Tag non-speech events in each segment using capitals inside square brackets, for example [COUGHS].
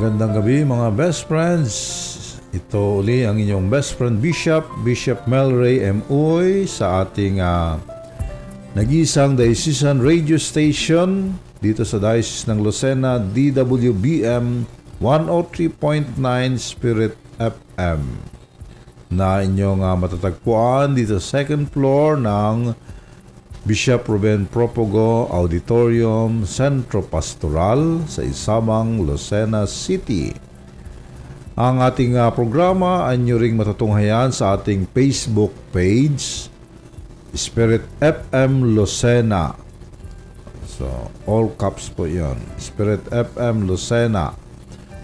Magandang gabi mga best friends. Ito uli ang inyong best friend Bishop, Bishop Melray M. Uy sa ating uh, nag-iisang diocesan radio station dito sa Diocese ng Lucena, DWBM 103.9 Spirit FM na inyong uh, matatagpuan dito sa second floor ng Bishop Ruben Propogo Auditorium Centro Pastoral sa Isamang, Lucena City. Ang ating uh, programa ay nyo ring matutunghayan sa ating Facebook page, Spirit FM Lucena. So, all caps po yon Spirit FM Lucena.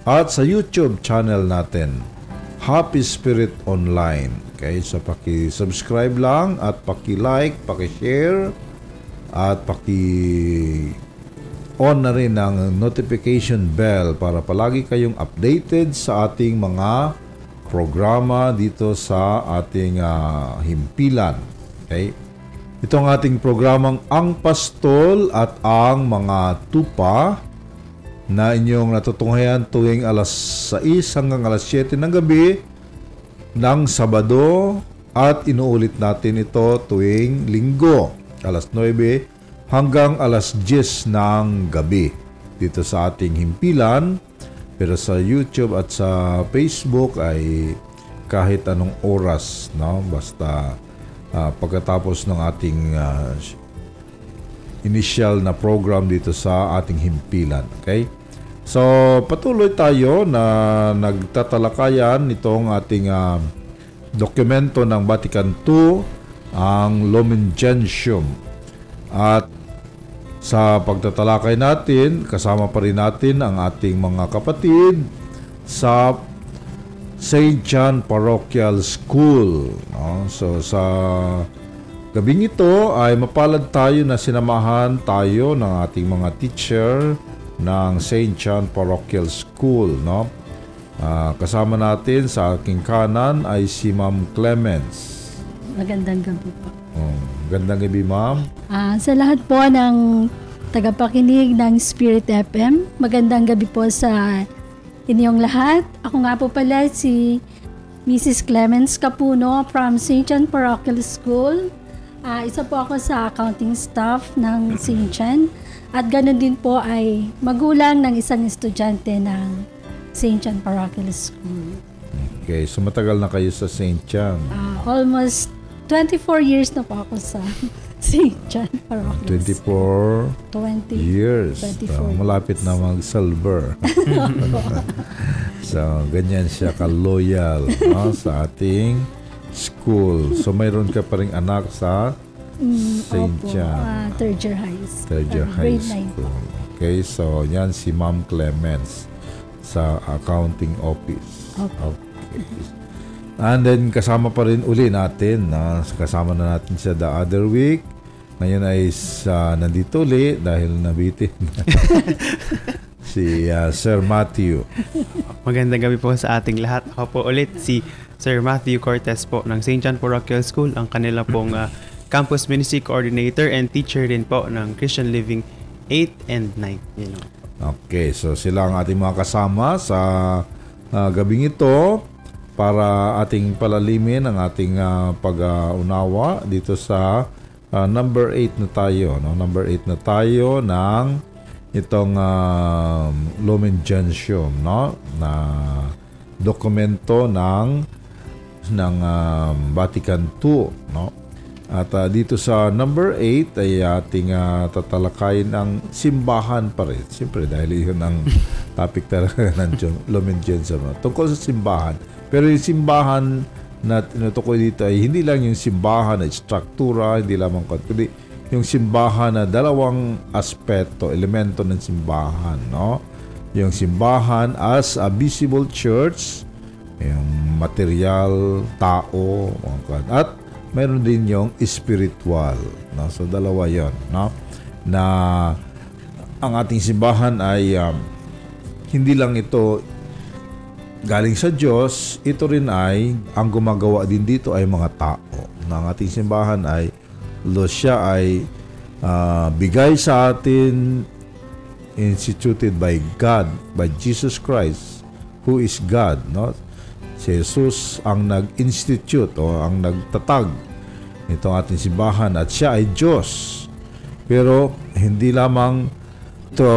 At sa YouTube channel natin, Happy Spirit Online. Okay, so paki-subscribe lang at paki-like, paki-share at paki on na rin ang notification bell para palagi kayong updated sa ating mga programa dito sa ating uh, himpilan. Okay? Ito ang ating programang Ang Pastol at ang mga tupa na inyong natutunghayan tuwing alas 6 hanggang alas 7 ng gabi ng Sabado at inuulit natin ito tuwing linggo, alas 9 hanggang alas 10 ng gabi dito sa ating himpilan. Pero sa YouTube at sa Facebook ay kahit anong oras, no? Basta uh, pagkatapos ng ating uh, initial na program dito sa ating himpilan, okay? So, patuloy tayo na nagtatalakayan nitong ating uh, dokumento ng Vatican II, ang Lumen Gentium. At sa pagtatalakay natin, kasama pa rin natin ang ating mga kapatid sa St. John Parochial School. No? So sa gabing ito ay mapalad tayo na sinamahan tayo ng ating mga teacher ng St. John Parochial School. No? Uh, kasama natin sa aking kanan ay si Ma'am Clemens. Magandang gabi po. Oh, gandang gabi, Ma'am. Uh, sa lahat po ng tagapakinig ng Spirit FM, magandang gabi po sa inyong lahat. Ako nga po pala si Mrs. Clemens Capuno from St. John Parochial School. Uh, isa po ako sa accounting staff ng St. John. At ganoon din po ay magulang ng isang estudyante ng St. John Parochial School. Okay, so matagal na kayo sa St. John? Uh, almost 24 years na po ako sa [LAUGHS] St. John Parochial 24 20 years. 24 so, malapit na mag-silver. [LAUGHS] so, ganyan siya ka-loyal no, sa ating school. So, mayroon ka pa rin anak sa Mm, St. John. Uh, third year high school. Third year high school. Okay, so yan si Ma'am Clemens sa accounting office. Okay. okay. And then kasama pa rin uli natin, na kasama na natin sa the other week. Ngayon ay sa nandito uli dahil nabitin [LAUGHS] si uh, Sir Matthew. Magandang gabi po sa ating lahat. Ako po ulit si Sir Matthew Cortez po ng St. John Parochial School, ang kanila pong uh, Campus Ministry Coordinator and teacher din po ng Christian Living 8 and 9. You know. Okay, so sila ang ating mga kasama sa uh, gabing ito para ating palalimin ang ating uh, pag-unawa dito sa uh, number 8 na tayo. No? Number 8 na tayo ng itong uh, Lumen Gentium no? na dokumento ng ng um, Vatican II no at uh, dito sa number 8 ay ating uh, tatalakayin ang simbahan pa rin. Siyempre dahil yun ang [LAUGHS] topic talaga [LAUGHS] ng John, Lumen Gentium. Tungkol sa simbahan. Pero yung simbahan na tinutukoy dito ay hindi lang yung simbahan na struktura, hindi lamang kundi yung simbahan na dalawang aspeto, elemento ng simbahan. No? Yung simbahan as a visible church, yung material, tao, at meron din yung spiritual. No? So, dalawa yon no? Na ang ating simbahan ay um, hindi lang ito galing sa Diyos, ito rin ay ang gumagawa din dito ay mga tao. Na ang ating simbahan ay lo siya ay uh, bigay sa atin instituted by God, by Jesus Christ, who is God, no? Si Jesus ang nag-institute o ang nagtatag nitong ating simbahan at siya ay Diyos. Pero hindi lamang ito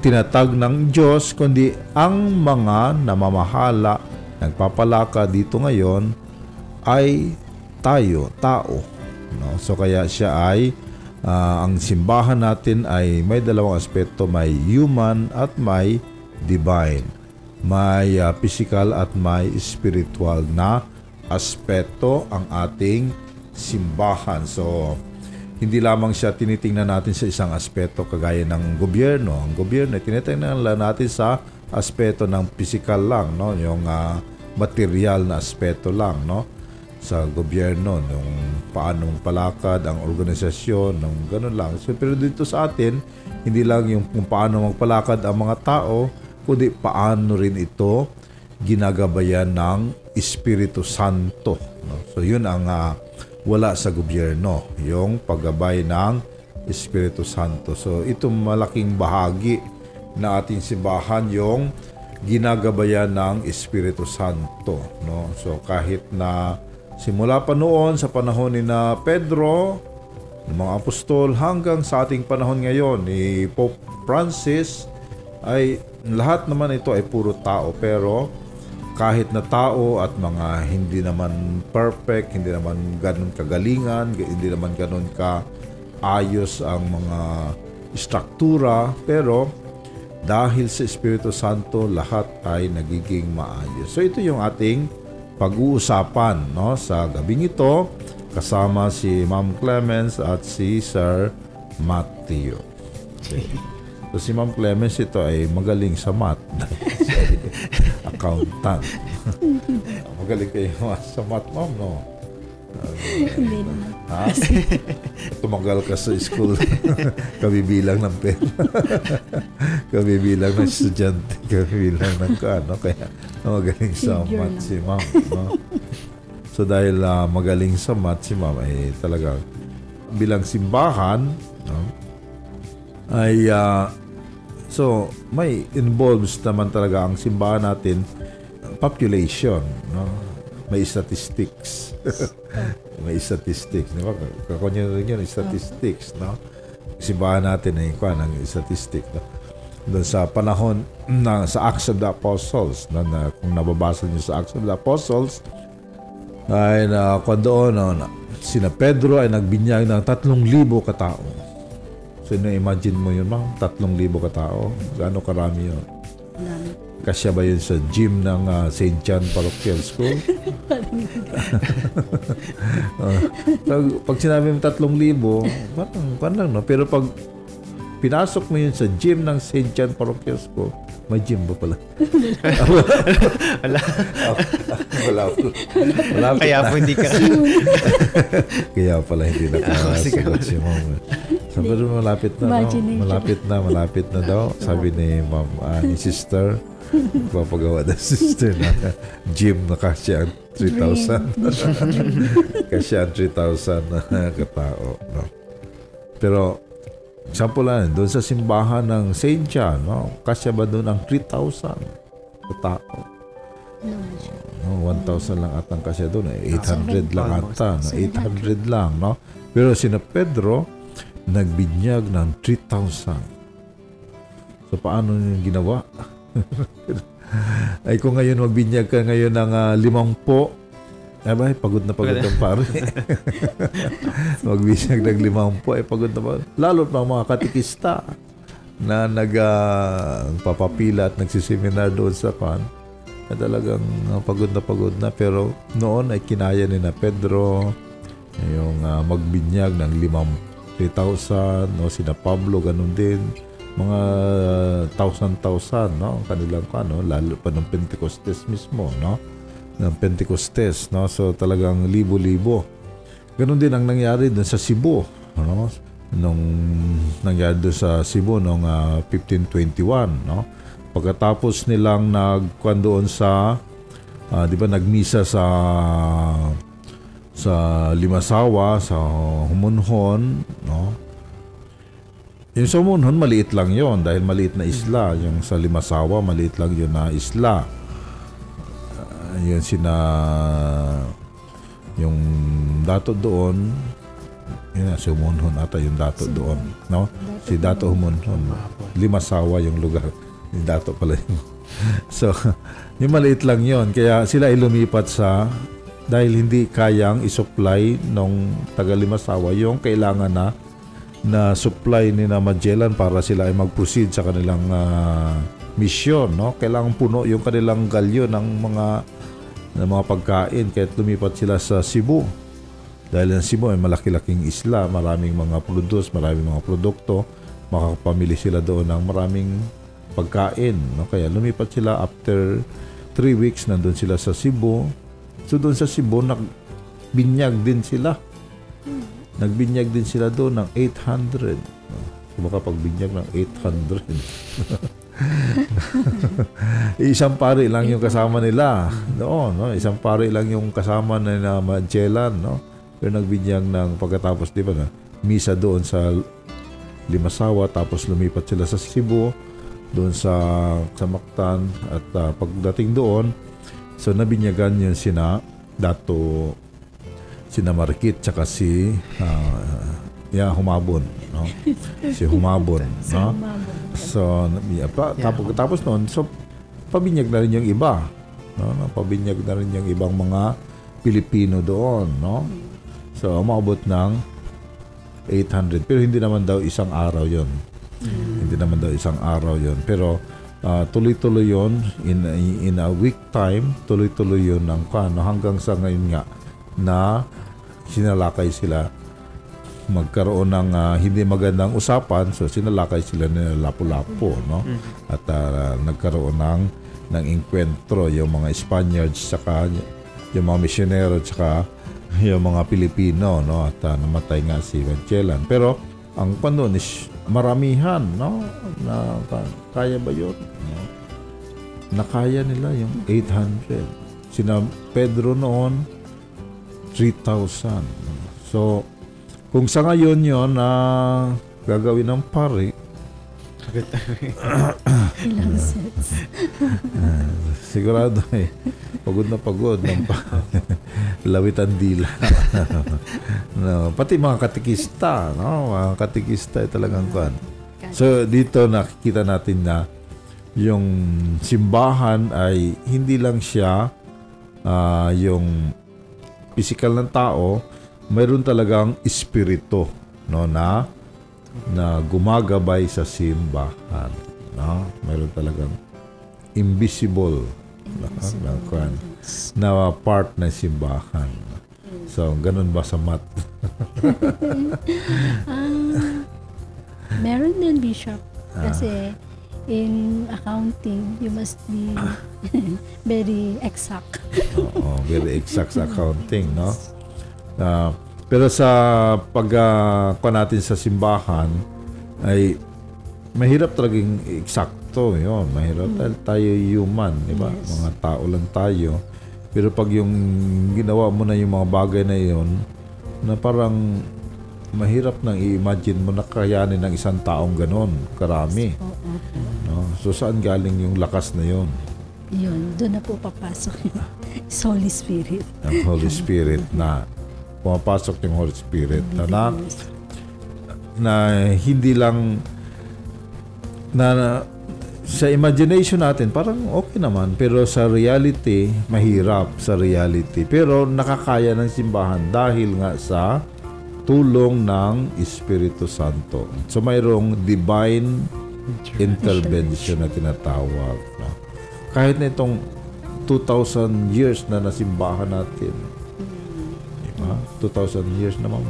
tinatag ng Diyos, kundi ang mga namamahala, nagpapalaka dito ngayon ay tayo, tao. No? So kaya siya ay ah, ang simbahan natin ay may dalawang aspeto, may human at may divine. May ah, physical at may spiritual na aspeto ang ating simbahan. So hindi lamang siya tinitingnan natin sa isang aspeto kagaya ng gobyerno. Ang gobyerno tinitingnan lang natin sa aspeto ng physical lang, no? Yung ah, material na aspeto lang, no? Sa gobyerno, nung paano palakad ang organisasyon, nung ganun lang. So, pero dito sa atin, hindi lang yung kung paano magpalakad ang mga tao, kundi paano rin ito ginagabayan ng Espiritu Santo. No? So yun ang ah, wala sa gobyerno, yung paggabay ng Espiritu Santo. So ito malaking bahagi na ating simbahan yung ginagabayan ng Espiritu Santo. No? So kahit na simula pa noon sa panahon ni na Pedro, ng mga apostol hanggang sa ating panahon ngayon ni Pope Francis ay lahat naman ito ay puro tao pero kahit na tao at mga hindi naman perfect, hindi naman ganun kagalingan, hindi naman ganun ka ayos ang mga struktura, pero dahil sa Espiritu Santo, lahat ay nagiging maayos. So ito yung ating pag-uusapan no, sa gabing ito kasama si Ma'am Clemens at si Sir Matthew. Okay. [LAUGHS] So si Ma'am Clemens ito ay magaling sa math. [LAUGHS] Accountant. [LAUGHS] magaling kayo [LAUGHS] sa math, ma'am, no? Hindi naman. Ha? Tumagal ka sa school. kabibilang ng pera. kabibilang ng estudyante. Kabibilang ng ano. Kaya magaling sa Figure math lang. si ma'am. No? So dahil ah, magaling sa math si ma'am ay talaga bilang simbahan no? ay ah, so may involves naman talaga ang simbahan natin population no? May statistics. [LAUGHS] May statistics di ba? Kakunya yun statistics no? Simbahan natin ay kuha ng statistics no? doon sa panahon na sa Acts of the Apostles no, na kung nababasa niyo sa Acts of the Apostles ay na kung doon no, na, sina Pedro ay nagbinyag ng 3,000 katao so na-imagine mo yun ma'am 3,000 katao gaano karami yun Dami. Kasya ba yun sa gym ng ah, St. John Parochial School? [LAUGHS] Pag, [LAUGHS] pag sinabi mo tatlong libo, parang, parang lang, no? Pero pag pinasok mo yun sa gym ng St. John Parochial School, may gym ba pala? [LAUGHS] Wala. Wala. Wala. Kaya po hindi ka... Kaya pala hindi na sige, kakasagot si ma'am. Sabi rin malapit na, no? Malapit na, malapit na daw. [LAUGHS] Sabi ni ma'am, ah, ni sister, papagawa na sister na gym na kasya ang 3,000. [LAUGHS] kasya ang 3,000 na katao. No? Pero, sample lang, doon sa simbahan ng St. John, no? kasya ba doon ang 3,000 katao? No, 1,000 lang atang kasya doon. Eh. 800 lang Almost. ata. No? 800 lang, no? Pero sina Pedro, nagbinyag ng 3,000. So, paano yung ginawa? [LAUGHS] ay, kung ngayon magbinyag ka ngayon ng uh, limangpo, ay ba, pagod na pagod ang pare. [LAUGHS] magbinyag ng limangpo, ay pagod na pagod. Lalo pa mga katikista na nagpapapila at nagsiseminar doon sa kan na talagang uh, pagod na pagod na pero noon ay kinaya ni na Pedro yung uh, magbinyag ng limang 3,000 no? Sina Pablo ganun din. Mga thousand-thousand no? Ang kanilang ano lalo pa ng Pentecostes mismo no? Ng Pentecostes no? So talagang libo-libo. Ganun din ang nangyari dun sa Cebu no? Nung nangyari doon sa Cebu noong ah, 1521 no? Pagkatapos nilang nagkuan doon sa ah, 'di ba nagmisa sa sa Limasawa sa Humunhon no Yung Sumunhon, maliit lang yon dahil maliit na isla. Yung sa Limasawa, maliit lang yun na isla. Ah, yun sina... Yung dato doon, yun na, Sumunhon ata yung dato doon. No? Si Dato Humunhon. Limasawa yung lugar. Yung dato pala yun. [LAUGHS] so, yung maliit lang yon Kaya sila ay lumipat sa dahil hindi kayang isupply nung taga Limasawa yung kailangan na na supply ni na Magellan para sila ay mag-proceed sa kanilang ah, mission no? Kailangan puno yung kanilang galyo ng mga ng mga pagkain. Kaya lumipat sila sa Cebu. Dahil ang Cebu ay malaki-laking isla maraming mga produce maraming mga produkto. Makakapamili sila doon ng maraming pagkain no? Kaya lumipat sila after 3 weeks nandun sila sa Cebu so doon sa Cebu nagbinyag din sila Nagbinyag din sila doon ng 800. Kung makapagbinyag ng 800. [LAUGHS] Isang pari lang yung kasama nila. Doon, no? Isang pari lang yung kasama na, na Magellan, no? Pero nagbinyag ng pagkatapos, di ba na? Misa doon sa Limasawa, tapos lumipat sila sa Cebu, doon sa, sa Mactan, at ah, pagdating doon, so nabinyagan yun sina Dato sina Marikit tsaka si ah, yeah, Humabon no? Si Humabon [LAUGHS] no? So yeah, pa, tapos tapos noon so pabinyag na rin yung iba no, pabinyag na rin yung ibang mga Pilipino doon no? So umabot ng 800 pero hindi naman daw isang araw yon hindi naman daw isang araw yon pero ah, tuloy-tuloy yon in in a week time tuloy-tuloy yon ng kano hanggang sa ngayon nga na sinalakay sila. Magkaroon ng ah, hindi magandang usapan so sinalakay sila ni Lapu-Lapu no? At ah, nagkaroon ng ng enkwentro yung mga Spaniards saka yung mga misyonero saka yung mga Pilipino no? At ah, namatay nga si Magellan pero ang pandon is maramihan no na ka- kaya ba yun no? nakaya nila yung 800 sina Pedro noon 3,000. So, kung sa ngayon yon na gagawin ng pari, Ilang sets. [LAUGHS] sigurado eh, pagod na pagod ng pa- [LAUGHS] lawitan dila. [LAUGHS] no, pati mga katikista, no? Mga katikista ay talagang kuan. So, dito nakikita natin na yung simbahan ay hindi lang siya ah, yung physical ng tao, mayroon talagang espiritu no na na gumagabay sa simbahan no mayroon talagang invisible na, na, na part ng simbahan so ganun ba sa mat [LAUGHS] Meron din, Bishop. Kasi in accounting, you must be [LAUGHS] very exact. Oo, very exact sa accounting, no? [LAUGHS] Ah, pero sa pag uh, natin sa simbahan ay mahirap talagang eksakto yon mahirap dahil tayo human di ba? Yes. mga tao lang tayo. Pero pag yung ginawa mo na yung mga bagay na yon na parang mahirap nang i-imagine mo na kayanin ng isang taong ganon karami. Oo. no? So saan galing yung lakas na yon Yun, doon na po papasok yung Holy Spirit. ng Holy [LAUGHS] Spirit na pumapasok yung Holy Spirit na, na, na hindi lang na, na sa imagination natin parang okay naman pero sa reality mahirap sa reality. Pero nakakaya ng simbahan dahil nga sa tulong ng Espiritu Santo. So mayroong divine intervention. na tinatawag no? kahit na itong 2,000 years na nasimbahan natin diba? 2,000 years naman.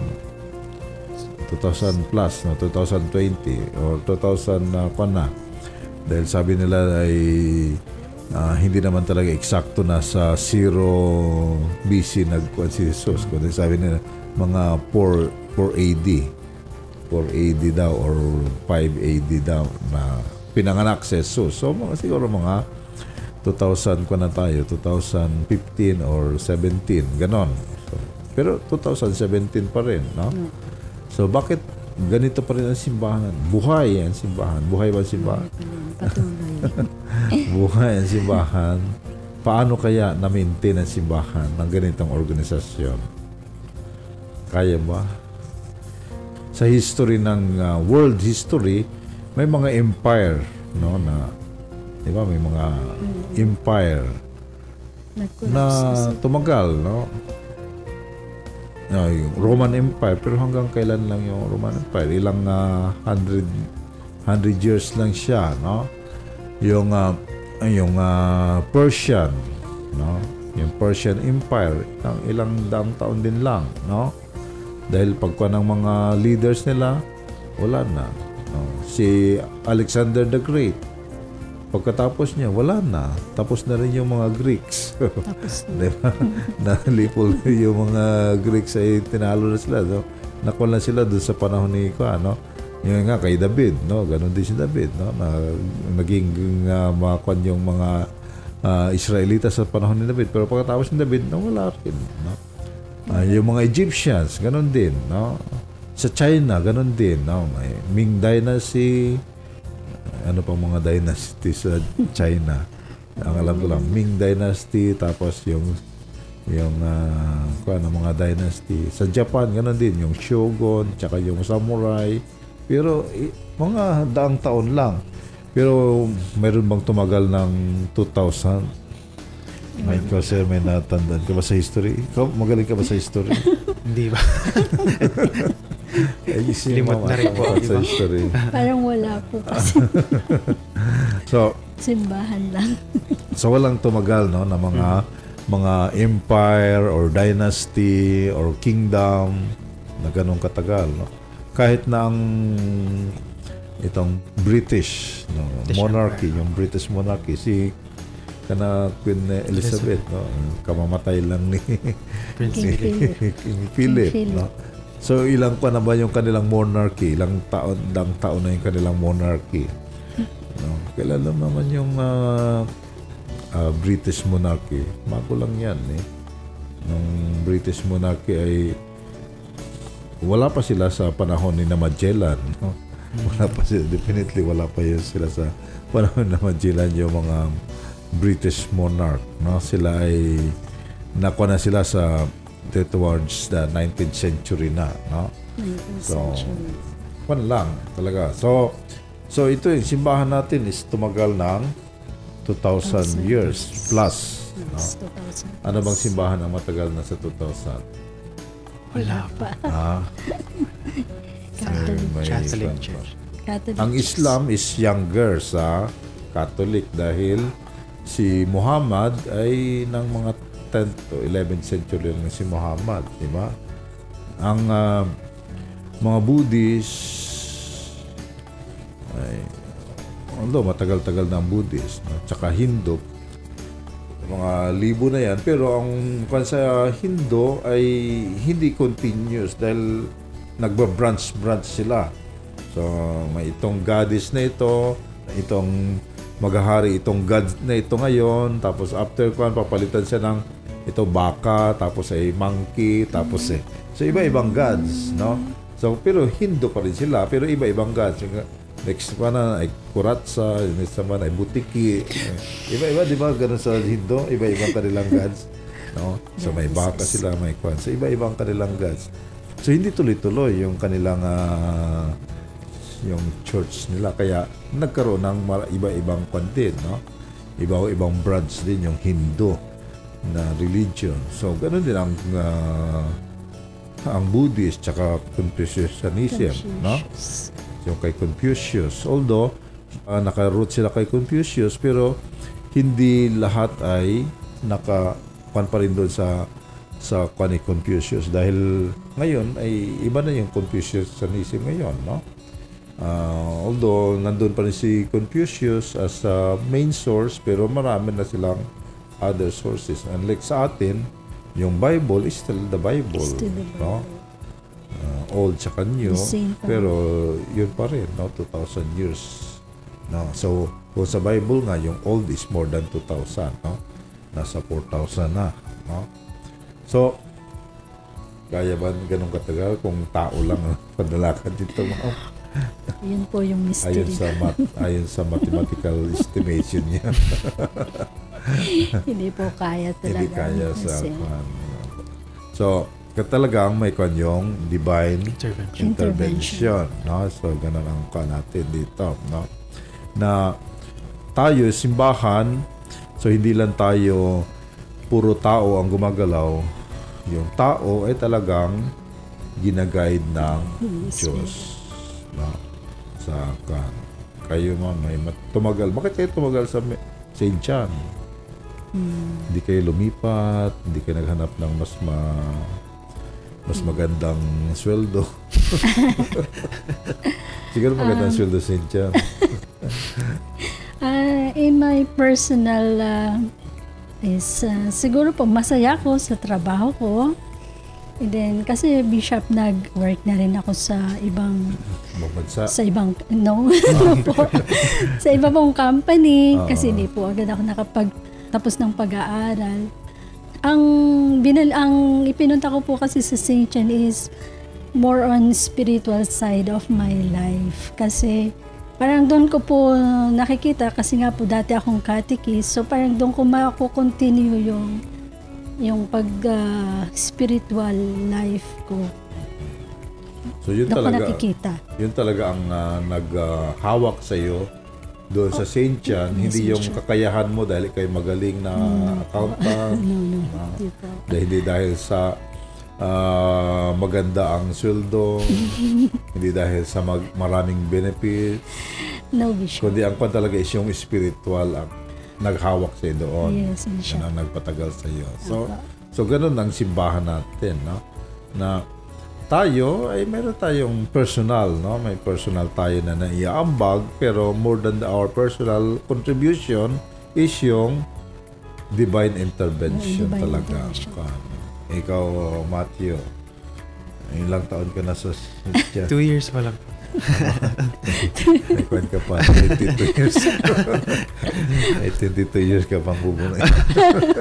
2,000 plus no? 2020 or 2,000 na kwan na. Dahil sabi nila ay ah, hindi naman talaga eksakto na sa 0 BC nagkuhan si Jesus. Kundi sabi nila mga 4 4 AD 4 AD daw or 5 AD daw na pinanganak si Jesus. So mga, siguro mga 2000 ko na tayo 2015 or 17 ganon pero 2017 pa rin no so bakit ganito pa rin ang simbahan. Buhay ang simbahan. Buhay ba ang simbahan? Patuloy. [LAUGHS] Buhay ang simbahan. Paano kaya na-maintain ang simbahan ng ganitong organisasyon? Kaya ba? Sa history ng uh, world history, may mga empire, no, na, di ba, may mga empire na tumagal, no? Ah, yung Roman Empire, pero hanggang kailan lang yung Roman Empire? Ilang ah, hundred, hundred years lang siya, no? Yung, ah, yung ah, Persian, no? Yung Persian Empire, ilang, ilang daang taon din lang, no? Dahil pagka ng mga leaders nila, wala na. No? Si Alexander the Great, pagkatapos niya, wala na. Tapos na rin yung mga Greeks. Tapos [LAUGHS] Di ba? Nalipol yung mga Greeks ay tinalo na sila. No? Nakuha na sila doon sa panahon ni ko, ano? Yung nga kay David, no? Ganon din si David, no? Na, naging uh, makon yung mga ah, Israelita sa panahon ni David. Pero pagkatapos ni David, nawala rin, no? Ah, yung mga Egyptians, ganon din, no? Sa China, ganon din, no? May Ming Dynasty, ano pang mga dynasty sa China. Ang alam ko lang, Ming Dynasty, tapos yung yung uh, ano, mga dynasty. Sa Japan, ganun din, yung Shogun, tsaka yung Samurai. Pero eh, mga daang taon lang. Pero meron bang tumagal ng 2000? May ikaw, sir, may natandaan ka ba sa history? Ikaw, magaling ka ba sa history? [LAUGHS] Hindi ba? [LAUGHS] Si Limot na rin po, sa di ba? history. parang wala po kasi [LAUGHS] So, simbahan lang. [LAUGHS] So walang tumagal no na mga mga empire or dynasty or kingdom na ganong katagal no. Kahit na ang itong British no, British monarchy, yung British monarchy si kana Queen Elizabeth, no, kamamatay lang ni Prince [LAUGHS] King Philip. Philip. King Philip, Philip. no. So ilang pa na ba yung kanilang monarchy? Ilang taon, ilang taon na yung kanilang monarchy? No? Kailan lang naman yung ah, ah, British monarchy? Bago lang yan eh. Nung British monarchy ay wala pa sila sa panahon ni na Magellan. No? Wala pa sila, definitely wala pa yun sila sa panahon na Magellan yung mga British monarch. No? Sila ay nakuha na sila sa towards the 19th century na. No? 19th So, century. Kwan lang talaga. So, so ito yung simbahan natin is tumagal ng 2,000 years plus. No? Yes, 2000. Ano bang simbahan ang matagal na sa 2,000? Wala pa. Ah, [LAUGHS] Catholic. may Catholic. Church. Catholic. Ang Islam is younger sa Catholic dahil si Muhammad ay ng mga 10th to 11th century lang si Muhammad, di ba? Ang ah, mga Buddhist ay although matagal-tagal na ang Buddhist, no? tsaka Hindu, mga libo na yan. Pero ang kung sa Hindu ay hindi continuous dahil nagba-branch-branch sila. So, may itong goddess na ito, itong maghahari itong god na ito ngayon, tapos after kwan, papalitan siya ng ito baka, tapos ay monkey, tapos eh. So, iba-ibang gods, no? So, pero Hindu pa rin sila, pero iba-ibang gods. Next pa na ay kuratsa, next naman ay butiki. Iba-iba, di ba? Ganun sa Hindu, iba-ibang kanilang gods. No? So, may baka sila, may kwan. So, iba-ibang kanilang gods. So, hindi tuloy-tuloy yung kanilang ah, yung church nila. Kaya nagkaroon ng iba-ibang kwan din, no? Iba-ibang branch din yung Hindu na religion. So, ganun din ang ah, ang Buddhist tsaka Confucianism, no? Confucius. Yung kay Confucius. Although, ah, naka-root sila kay Confucius, pero hindi lahat ay naka kwan pa rin doon sa sa kwan ni Confucius dahil ngayon ay iba na yung Confucianism ngayon, no? Ah, although nandun pa rin si Confucius as a main source pero marami na silang other sources. Unlike sa atin, yung Bible is still the Bible, Still the no? Ah, old tsaka new, pero yun pa rin, no? 2,000 years. No? So, kung sa Bible nga, yung old is more than 2,000, no? Nasa 4,000 na, no? So, Kaya ba ganun katagal kung tao lang ang [LAUGHS] padalakan dito, ma'am? Yun po yung Ayon mystery. sa mat, ayon sa [LAUGHS] mathematical estimation niya. [LAUGHS] [LAUGHS] Hindi po kaya talaga. Hindi kaya sa kwan. So, talagang may kanyang divine Intervention. intervention, no? So, ganun ang kwan natin dito, no? Na tayo, simbahan, so hindi lang tayo puro tao ang gumagalaw. Yung tao ay talagang ginaguide ng Holy Diyos. No? Sa kan. Kayo ma'am, may tumagal. Bakit kayo tumagal sa Me- St. John? Hindi kayo lumipat, hindi kayo naghanap ng mas ma mas magandang sweldo. [LAUGHS] Siguro magandang sweldo sa St. John. Ah, in my personal ah, is ah, siguro po masaya ako sa trabaho ko. And then kasi bishop nag-work na rin ako sa ibang bansa. sa ibang no [LAUGHS] po. [LAUGHS] sa iba pong company Oo. kasi hindi po agad ako nakapag tapos ng pag-aaral. Ang binal ang ipinunta ko po kasi sa St. John is more on spiritual side of my life kasi parang doon ko po nakikita kasi nga po dati akong catechist so parang doon ko mako-continue yung yung pag ah, spiritual life ko. So yun Doon talaga, nakikita. yun talaga ang ah, naghawak sa iyo doon sa St. John, hindi yung kakayahan mo dahil kayo magaling na accountant, No, no. Hindi po. dahil hindi dahil sa ah, maganda ang sweldo, [LAUGHS] hindi dahil sa mag- maraming benefit, No vision. kundi ang kwan talaga is yung spiritual ang naghawak sa doon. Yes, in Yan ang nagpatagal sa iyo. So, so ganun ang simbahan natin, no? Na tayo ay meron tayong personal, no? May personal tayo na naiaambag, pero more than our personal contribution is yung divine intervention Divine talaga. intervention. Ikaw, Matthew, ilang taon ka na sa Sitya? [LAUGHS] Two years pa lang. Nagkwan ka pa, 22 years. [LAUGHS] Ay, 22 years ka pang bubunay.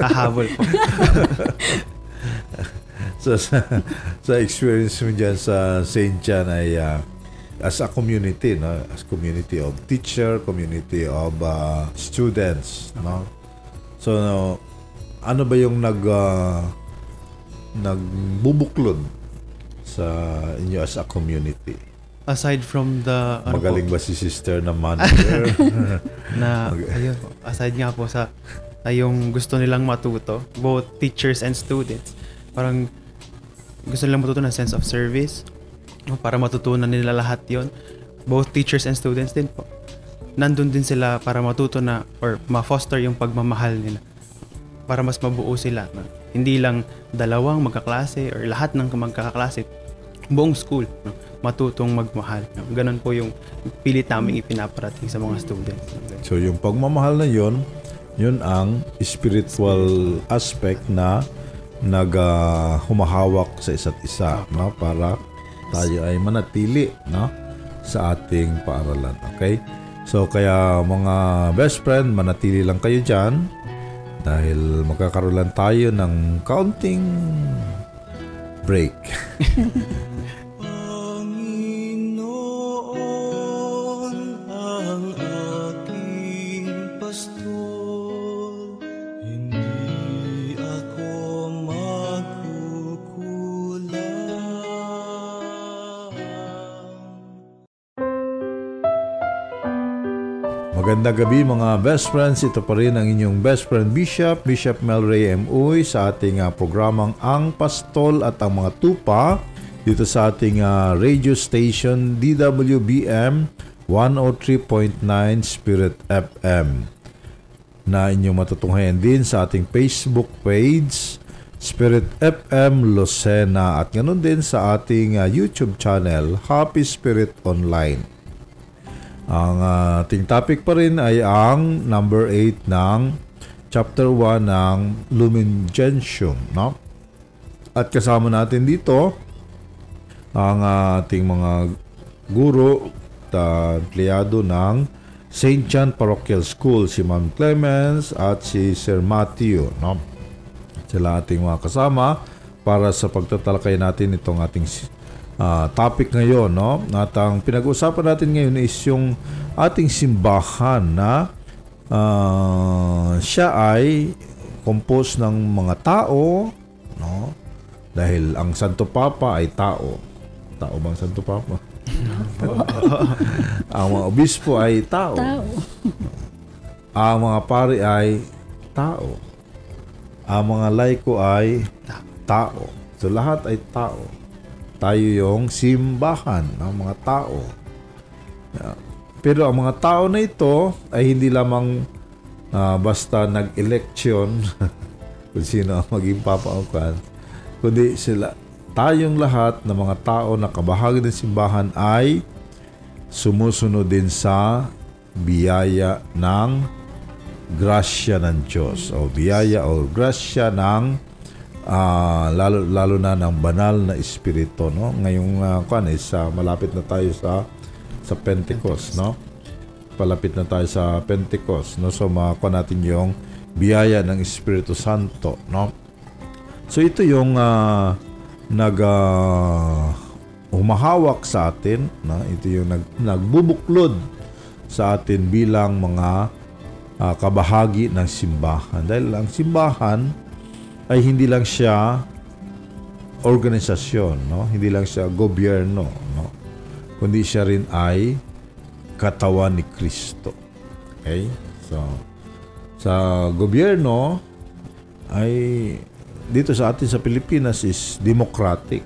Hahabol po. [LAUGHS] so, [LAUGHS] sa, sa experience mo dyan sa St. John ay ah, as a community, no? as community of teacher, community of ah, students. No? So, ano ba yung nag ah, nagbubuklod sa inyo as a community? Aside from the... ano po, Magaling ba si sister na manager? [LAUGHS] na ayun po, aside nga po sa ay yung gusto nilang matuto both teachers and students parang gusto nilang matuto ng sense of service no, para matutunan nila lahat yon both teachers and students din po nandun din sila para matuto na or ma-foster yung pagmamahal nila para mas mabuo sila no? hindi lang dalawang magkaklase or lahat ng magkakaklase buong school no? matutong magmahal no? ganun po yung pilit namin ipinaparating sa mga students So yung pagmamahal na yon, yun ang spiritual aspect na nag ah, humahawak sa isa't isa, no? Para tayo ay manatili, no? Sa ating paaralan, okay? So kaya mga best friend, manatili lang kayo dyan dahil magkakaroon lang tayo ng counting break. [LAUGHS] Magandang gabi mga best friends. Ito pa rin ang inyong best friend Bishop, Bishop Melray M. Uy sa ating ah, programang Ang Pastol at ang mga tupa dito sa ating ah, radio station DWBM 103.9 Spirit FM na inyong matutunghayan din sa ating Facebook page Spirit FM Lucena at ganoon din sa ating ah, YouTube channel Happy Spirit Online. Ang ah, ating topic pa rin ay ang number 8 ng chapter 1 ng Lumen Gentium, no? At kasama natin dito ang ah, ating mga guro at empleyado ng St. John Parochial School, si Ma'am Clemens at si Sir Matthew, no? Sila ating mga kasama para sa pagtatalakay natin itong ating ah, topic ngayon. No? At ang pinag-uusapan natin ngayon is yung ating simbahan na ah, siya ay composed ng mga tao, no? Dahil ang Santo Papa ay tao. Tao bang Santo Papa? [LAUGHS] ang mga obispo ay tao. Tao. Ang mga pari ay tao. Ang mga laiko ay tao. So lahat ay tao. Tayo yung simbahan ng mga tao. Pero ang mga tao na ito ay hindi lamang ah, basta nag-election [LAUGHS] kung sino ang maging papaukan, kundi sila, tayong lahat ng mga tao na kabahagi ng simbahan ay sumusunod din sa biyaya ng grasya ng Diyos o biyaya o grasya ng ah, lalo lalo na ng banal na espiritu no? Ngayong uh, kan is ah, malapit na tayo sa sa Pentecost no? Palapit na tayo sa Pentecost no? So makuha natin yung biyaya ng Espiritu Santo no? So ito yung ah, nag ah, humahawak sa atin no? Ito yung nag, nagbubuklod sa atin bilang mga ah, kabahagi ng simbahan. Dahil ang simbahan ay hindi lang siya organisasyon no? Hindi lang siya gobyerno no? Kundi siya rin ay katawan ni Kristo. Okay? So sa gobyerno ay dito sa atin sa Pilipinas is democratic.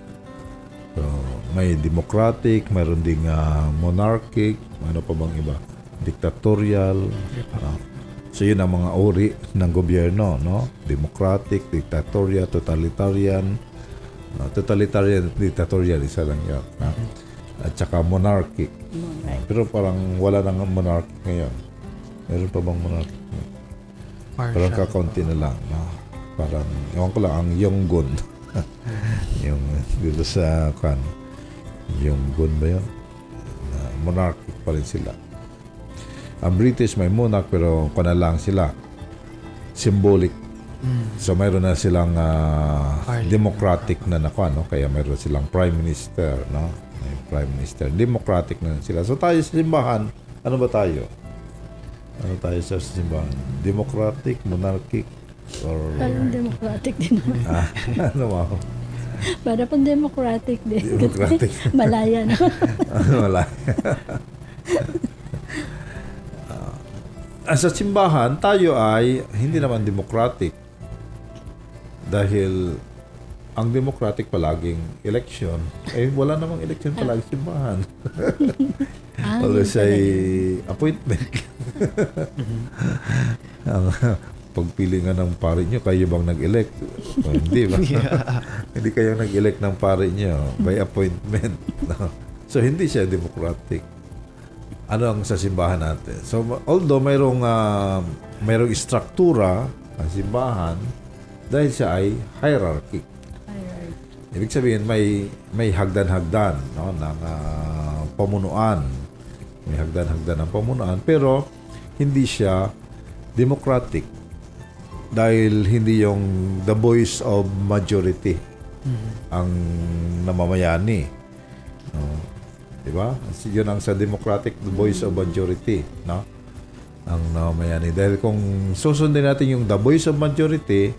So may democratic mayroon ding ah, monarchic ano pa bang iba? Dictatorial ah, So yun ang mga uri ng gobyerno, no? Democratic, dictatorial, totalitarian. No, totalitarian, dictatorial, isa lang yun. no? At saka monarchic. Pero parang wala nang monarchic ngayon. Meron pa bang monarchic? Parang Marshall. kakaunti na lang. No? Parang, ewan ko lang, ang Yonggun. [LAUGHS] yung dito sa, kan, Yonggun ba yun? Na monarchic pa rin sila. Ang British may monarch pero kuna lang sila symbolic. So mayroon na silang Parliament. democratic na nakuha, no? Kaya mayroon silang prime minister, no? May prime minister. Democratic na sila. So tayo sa simbahan, ano ba tayo? Ano tayo sa simbahan? Democratic, monarchic, or Parang democratic din [LAUGHS] naman. ah, ano ba? Para pang democratic din. Democratic. [LAUGHS] Malaya na. Ano [LAUGHS] Ah, sa simbahan, tayo ay hindi naman democratic. Dahil ang democratic palaging election. Eh, wala namang election palagi simbahan. [LAUGHS] Ah, Always ay appointment. ang pagpili nga ng pare nyo, kayo bang nag-elect? O, hindi ba? [LAUGHS] [LAUGHS] hindi kayo nag-elect ng pare nyo by appointment. So, hindi siya democratic. Ano ang sa simbahan natin? So, although mayroong, ah, mayroong struktura ang simbahan, dahil siya ay hierarchy. Ibig sabihin may may hagdan-hagdan no ng ah, pamunuan. May hagdan-hagdan ng pamunuan pero hindi siya democratic dahil hindi yung the voice of majority ang namamayani. No? 'Di ba? Yun ang sa democratic the voice of majority, no? Ang namamayani dahil kung susundin natin yung the voice of majority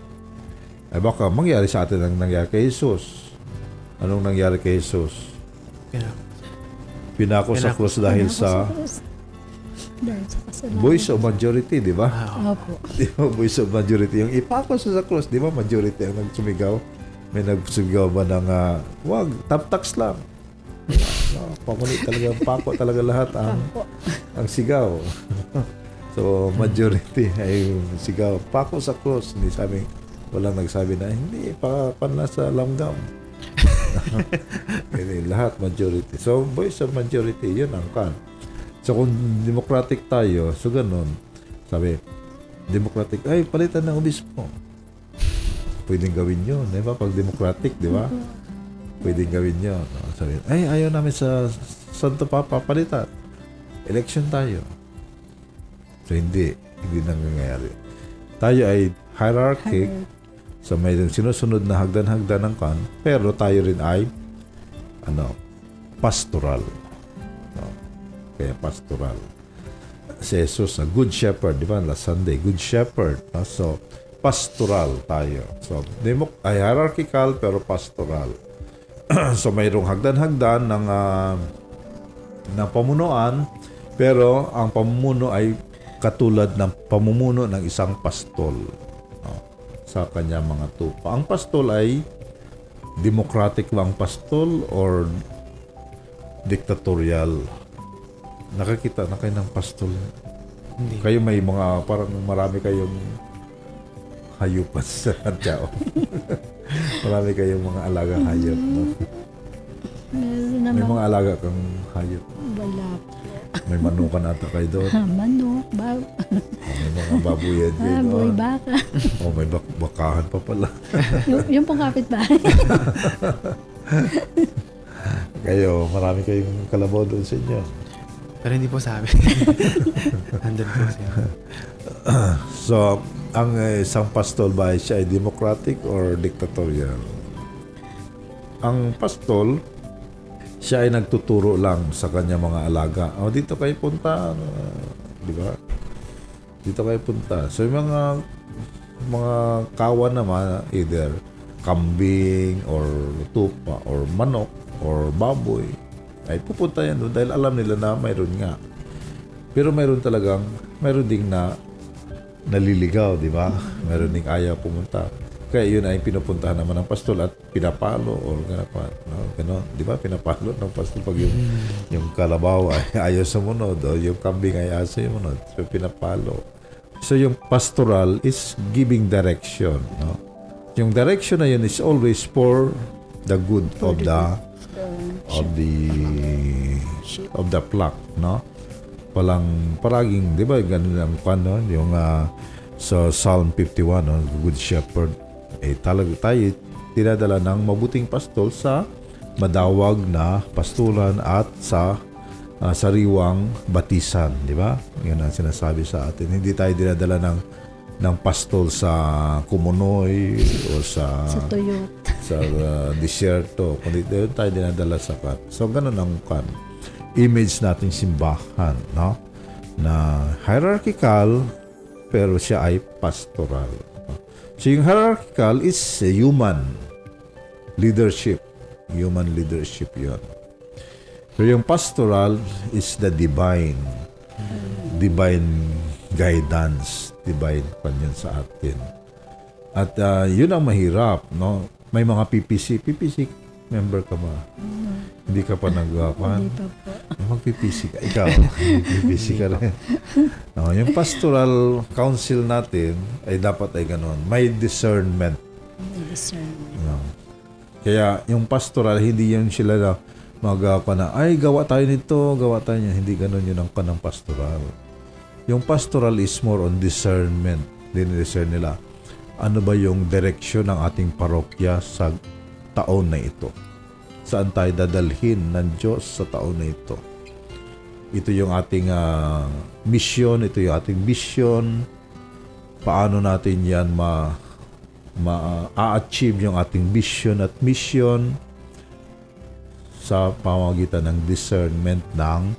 ay baka mangyari sa atin ang nangyari kay Jesus. Anong nangyari kay Jesus? Pinako sa Pinako. krus dahil sa Dahil sa kasalanan. voice of majority, di ba? Opo. [LAUGHS] Di ba voice of majority? Yung ipako sa sa krus, di ba majority ang nagsumigaw? May nagsumigaw ba ng, uh, wag, taptax lang. No, pamulit talaga, pako talaga lahat ang, ang sigaw. [LAUGHS] so, majority ay sigaw. Pako sa krus. Hindi sabi, walang nagsabi na, hindi, pa, panla sa langgam. Hindi, [LAUGHS] lahat majority. So, voice of majority, yun ang kan. So, kung democratic tayo, so ganun, sabi, democratic, ay, palitan ng obispo. Pwedeng gawin yun, di ba? Pag democratic, di ba? Pwedeng gawin yun. No? Sabi, ay, ayaw namin sa Santo Papa, palitan. Election tayo. So, hindi. Hindi nangyayari. Tayo ay hierarchic, So may sinusunod na hagdan-hagdan ng kan, pero tayo rin ay ano, pastoral. No? Kaya pastoral. Si Jesus na good shepherd, di ba? Last Sunday, good shepherd. no? So, pastoral tayo. So, demo, ay hierarchical pero pastoral. [CLEARS THROAT] so, mayroong hagdan-hagdan ng, ah, ng pamunuan, pero ang pamumuno ay katulad ng pamumuno ng isang pastol no? sa kanya mga tupa. Ang pastol ay democratic ba ang pastol or dictatorial? Nakakita na kayo ng pastol. Hindi. Kayo may mga, parang marami kayong hayupan sa tao. [LAUGHS] marami kayong mga alaga hayop. No? Meron May naman mga alaga kang hayop. wala. May manukan ata kayo doon. Ha, manok, ba, O may mga babuyan kayo ah, doon. baka. O may bak- bakahan pa pala. [LAUGHS] yung, yung pong kapitbahay. [LAUGHS] Kayo, marami kayong kalabaw doon sa inyo. Pero hindi po sa amin. [LAUGHS] Po siya. [COUGHS] So, ang eh, isang pastol ba siya ay democratic or dictatorial? Ang pastol, siya ay nagtuturo lang sa kanya mga alaga. O, dito kayo punta. ano, di ba? Dito kayo punta. So, yung mga mga kawan naman, either kambing or tupa or manok or baboy, ay pupunta yan doon dahil alam nila na mayroon nga. Pero mayroon talagang, mayroon ding na naliligaw, di ba? Mayroon ding ayaw pumunta. Kaya yun ay pinupuntahan naman ng pastol at pinapalo or gano'n, no? gano'n, di ba? Pinapalo ng pastol pag yung, yung kalabaw ay [LAUGHS] ayaw sumunod o yung kambing ay ayaw sumunod. So, pinapalo. So, yung pastoral is giving direction, no? Yung direction na yun is always for the good of the of the of the flock, no? Palang paraging, 'di ba? Ganun ang ano, yung ah, sa Psalm 51, no? Good Shepherd. Eh talaga tayo tinadala ng mabuting pastol sa madawag na pastulan at sa ah, sariwang batisan, di ba? Yan ang sinasabi sa atin. Hindi tayo dinadala ng ng pastol sa Kumunoy o sa sa tuyot. sa uh, disyerto, kundi doon tayo dinadala sa kan. So, ganun ang kan. Image nating simbahan, no? Na hierarchical, pero siya ay pastoral. So, yung hierarchical is human leadership. Human leadership yon. Pero yung pastoral is the divine. Divine guidance. Divine pan yun sa atin. At ah, yun ang mahirap, no? May mga PPC. PPC member ka ba? Hindi ka pa nagwapan? Hindi pa po. Mag-PPC ka. Ikaw, PPC ka rin. No, yung pastoral council natin ay dapat ay ganun. May discernment. May discernment. No? Kaya yung pastoral, hindi yun sila na magapa na, ay gawa tayo nito, gawa tayo niyan. Hindi ganun yun ang kanang pastoral. Yung pastoral is more on discernment. Dinidiscern nila ano ba yung direksyon ng ating parokya sa taon na ito. Saan tayo dadalhin ng Diyos sa taon na ito. Ito yung ating ah, mission, ito yung ating vision. Paano natin yan ma ma-achieve yung ating vision at mission sa pamamagitan ng discernment ng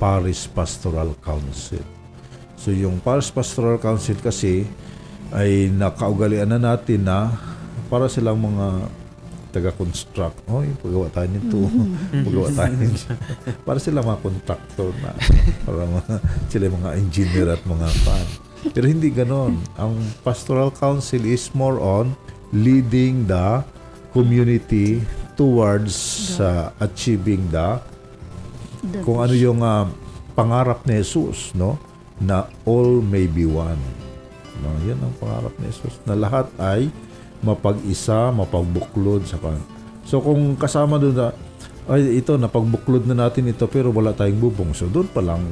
Paris Pastoral Council. So yung Paris Pastoral Council kasi ay nakaugalian na natin na para silang mga taga-construct. Oy, pagawa tayo nito. pagawa tayo [LAUGHS] nito. para sila mga contractor na. Para mga, sila mga engineer at mga fan. Pero hindi ganon. Ang pastoral council is more on leading the community towards uh, achieving the The kung ano yung ah, pangarap ni Jesus, no? Na all may be one. No, yan ang pangarap ni Jesus. Na lahat ay mapag-isa, mapagbuklod sa kan. So kung kasama doon na, ay ito, napagbuklod na natin ito pero wala tayong bubong. So doon pa lang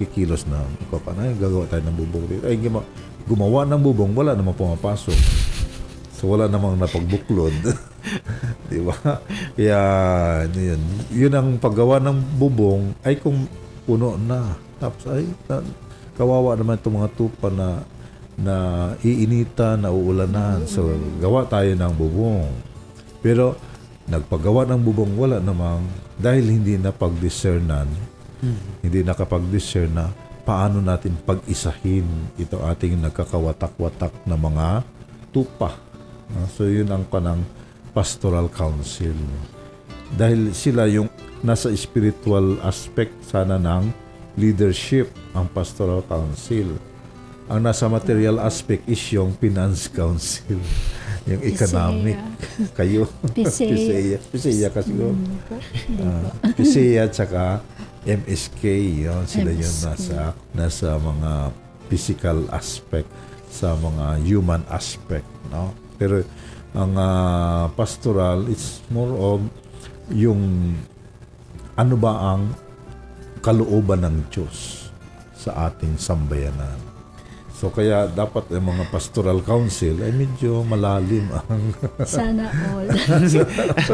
kikilos na ikaw pa na, gagawa tayo ng bubong dito. Ay, gima- gumawa ng bubong, wala namang pumapasok. So wala namang napagbuklod. [LAUGHS] Di ba? Kaya yun, yun ang paggawa ng bubong ay kung puno na. Tapos ay na, kawawa naman itong mga tupa na na iinita, na uulanan. So, gawa tayo ng bubong. Pero, nagpagawa ng bubong, wala namang, dahil hindi na pag-discernan, hindi nakapag-discern na paano natin pag-isahin ito ating nagkakawatak-watak na mga tupa. Ah, So, yun ang kanang pastoral council. Dahil sila yung nasa spiritual aspect sana ng leadership, ang pastoral council. Ang nasa material aspect is yung finance council, [LAUGHS] yung economic. Kayo. [LAUGHS] Pisea. Pisea. Pisea kasi ko. Mm, Ah. Pisea at saka MSK. Yun, sila MSK. nasa, nasa mga physical aspect, sa mga human aspect. No? Pero ang ah, pastoral, it's more of yung ano ba ang kalooban ng Diyos sa ating sambayanan. So kaya dapat ang mga pastoral council ay medyo malalim ang Sana all.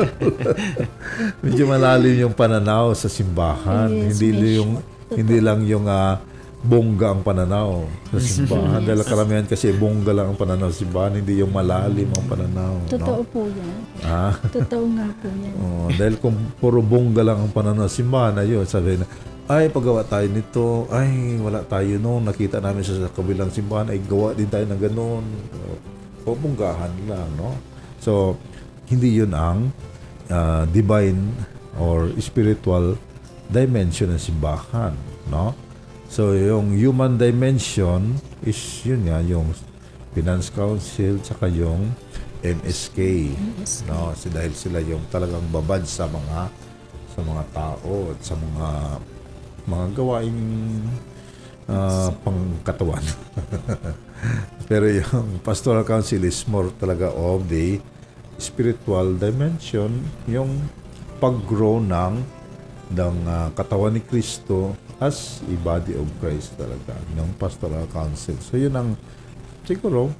[LAUGHS] medyo malalim yung pananaw sa simbahan. Yes, hindi yung hindi lang yung ah, bongga ang pananaw sa simbahan. Dahil karamihan kasi bongga lang ang pananaw sa simbahan, hindi yung malalim ang pananaw. Totoo No? po yan. Ah, Totoo nga po yan. [LAUGHS] oh, dahil kung puro bongga lang ang pananaw sa simbahan, ayun, sabi na, ay, paggawa tayo nito, ay, wala tayo noon, nakita namin sa, sa kabilang simbahan, ay, gawa din tayo ng ganun. O, bonggahan lang, no? So, hindi yun ang ah, divine or spiritual dimension ng simbahan, no? So, yung human dimension is yun nga, yung Finance Council, tsaka yung MSK, MSK. no? Si dahil sila yung talagang babad sa mga sa mga tao at sa mga mga gawaing ah, pangkatawan. [LAUGHS] Pero yung pastoral council is more talaga of the spiritual dimension, yung pag-grow ng ng ah, katawan ni Kristo as a body of Christ talaga ng pastoral council. So yun ang siguro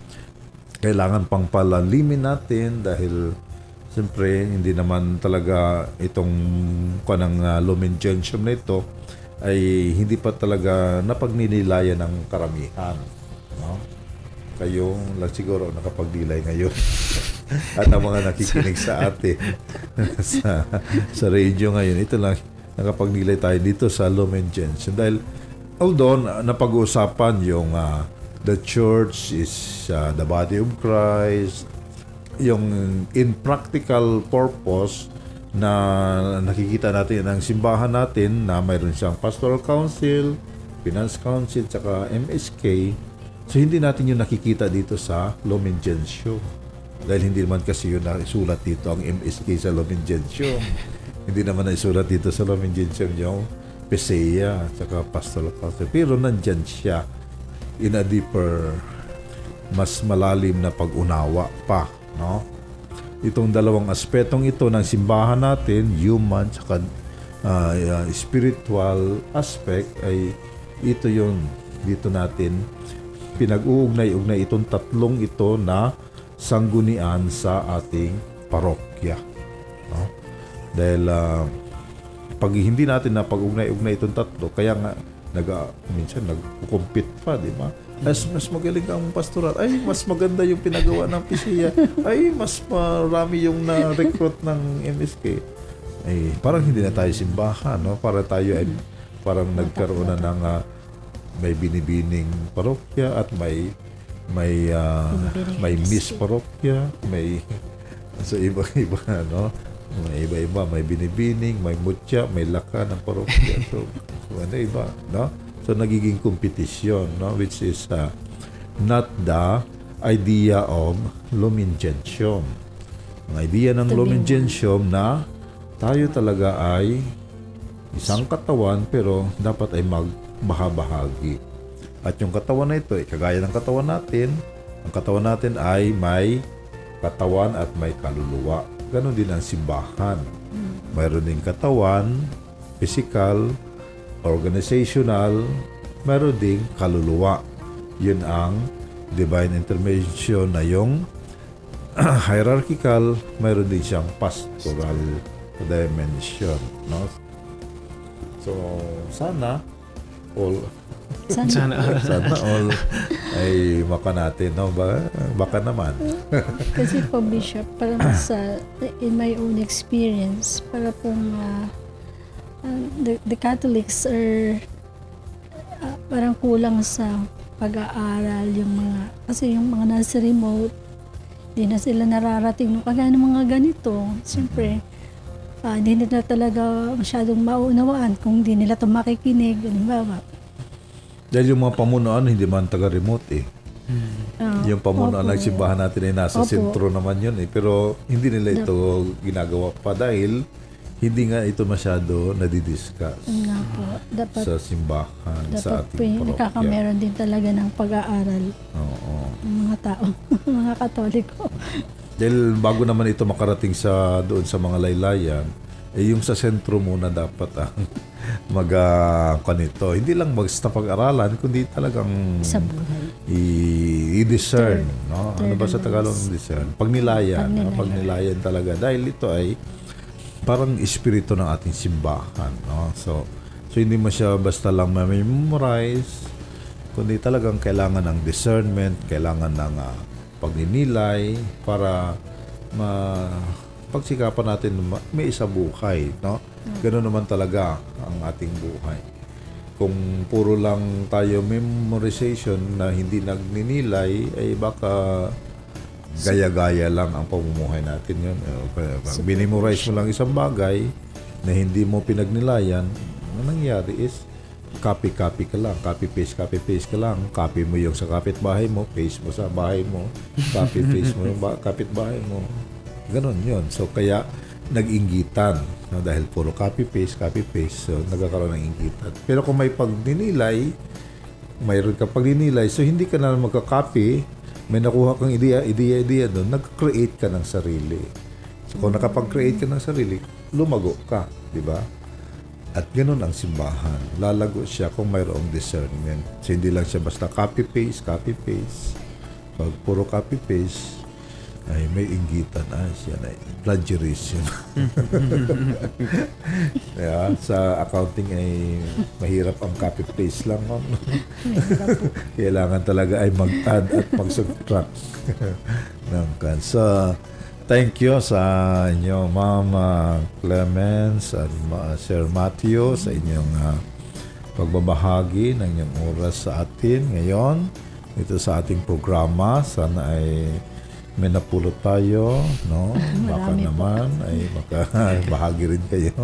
kailangan pang palalimin natin dahil siyempre hindi naman talaga itong kanang uh, lumen gentium na ito ay hindi pa talaga napagninilayan ng karamihan. No? Kayo lang siguro nakapagdilay ngayon. [LAUGHS] At ang mga nakikinig sa atin [LAUGHS] sa, sa radio ngayon, ito lang nakapagnilay tayo dito sa Lumen Gentium. Dahil although na- napag-uusapan yung ah, the church is ah, the body of Christ, yung in practical purpose na nakikita natin ng simbahan natin na mayroon siyang pastoral council, finance council, tsaka MSK. So hindi natin yung nakikita dito sa Lumen Gentium. Dahil hindi naman kasi yun naisulat dito ang MSK sa Lumen Gentium. [LAUGHS] hindi naman naisulat dito sa Lumen Gentium yung PSEA tsaka pastoral council. Pero nandyan siya in a deeper mas malalim na pag-unawa pa, no? Itong dalawang aspetong ito ng simbahan natin, human at spiritual aspect ay ito yung dito natin pinag-uugnay-ugnay itong tatlong ito na sanggunian sa ating parokya. Dahil ah, pag hindi natin na pag-ugnay-ugnay itong tatlo, kaya nga nag minsan nagko-compete pa, di ba? Mas mas magaling ang pastoral. Ay, mas maganda yung pinagawa ng PCA. Ay, mas marami yung na-recruit ng MSK. Ay, parang hindi na tayo simbahan, no? Para tayo ay parang nagkaroon na ng ah, may binibining parokya at may may Binibining may miss parokya, may [LAUGHS] so iba-iba no. May iba-iba, may binibining, may mutya, may laka ng parokya. [LAUGHS] So, ano iba, no? So nagiging kompetisyon, no, which is ah, not the idea of Lumen Gentium. Ang idea ng Lumen. Gentium na tayo talaga ay isang katawan pero dapat ay magbahabahagi. At yung katawan na ito, ay kagaya ng katawan natin, ang katawan natin ay may katawan at may kaluluwa. Ganon din ang simbahan. Mayroon din katawan, physical, organizational, mayroon ding kaluluwa. Yun ang divine intervention na yung [CLEARS THROAT] hierarchical, mayroon din siyang pastoral dimension. No? So, sana all Sana, Sana sana all ay maka natin, no? Ba, baka naman. Kasi po, Bishop, parang sa, in my own experience, para pong ah, ah, the, the Catholics are ah, parang kulang sa pag-aaral yung mga, kasi yung mga nasa remote, hindi na sila nararating no kagaya ng mga ganito. Siyempre, ah, hindi nila talaga masyadong maunawaan kung hindi nila ito makikinig. Halimbawa, Dahil yung mga pamunuan, hindi man taga-remote eh. ah, Yung pamunuan ng simbahan natin ay nasa Opo. sentro naman yun eh. Pero hindi nila ito ginagawa pa dahil hindi nga ito masyado nadidiscuss nga po, dapat sa simbahan, sa Dapat ating po yung parokya. nakakameron din talaga ng pag-aaral Oo. ng mga tao, [LAUGHS] mga katoliko. Dahil bago naman ito makarating sa doon sa mga laylayan, eh yung sa sentro muna dapat ang [LAUGHS] mag uh, kanito. Hindi lang basta pag-aralan, kundi talagang Sa buhay. i- i-discern. no? Ano ba sa third Tagalog discern? Pagnilayan. no? Pagnilayan. Pagnilayan talaga. Dahil ito ay parang espiritu ng ating simbahan. No? So, so hindi mo siya basta lang ma-memorize, kundi talagang kailangan ng discernment, kailangan ng ah, pagninilay para ma pagsikapan natin na ma- may isa buhay, no? Ganun naman talaga ang ating buhay. Kung puro lang tayo memorization na hindi nagninilay, ay baka gaya-gaya lang ang pamumuhay natin yun. Eh, Pag minimorize mo lang isang bagay na hindi mo pinagnilayan, ang nangyari is copy-copy ka lang, copy-paste, copy-paste ka lang. Copy mo yung sa kapitbahay mo, paste mo sa bahay mo, copy-paste mo yung ba- kapitbahay mo. Ganon yun. So, kaya nag-inggitan. No? Dahil puro copy-paste, copy-paste. So, nagkakaroon ng inggitan. Pero kung may pagninilay, mayroon ka pagninilay, so hindi ka na magka-copy, may nakuha kang ideya, ideya, ideya doon, nag-create ka ng sarili. So, kung nakapag-create ka ng sarili, lumago ka, di ba? At ganun ang simbahan. Lalago siya kung mayroong discernment. So, hindi lang siya basta copy-paste, copy-paste. Pag puro copy-paste, ay may inggitan. Ah, siya na plagiarism. [LAUGHS] Kaya sa accounting ay mahirap ang copy-paste lang. ma'am. Kailangan talaga ay mag-add at mag-subtract [LAUGHS] ng kan. So, thank you sa inyo, Ma'am ah, Clemens at Ma- Sir Matthew sa inyong ah, pagbabahagi ng inyong oras sa atin ngayon ito sa ating programa. Sana ay may napulot tayo, no? [LAUGHS] Baka Marami po. naman ay makabahagi [LAUGHS] rin kayo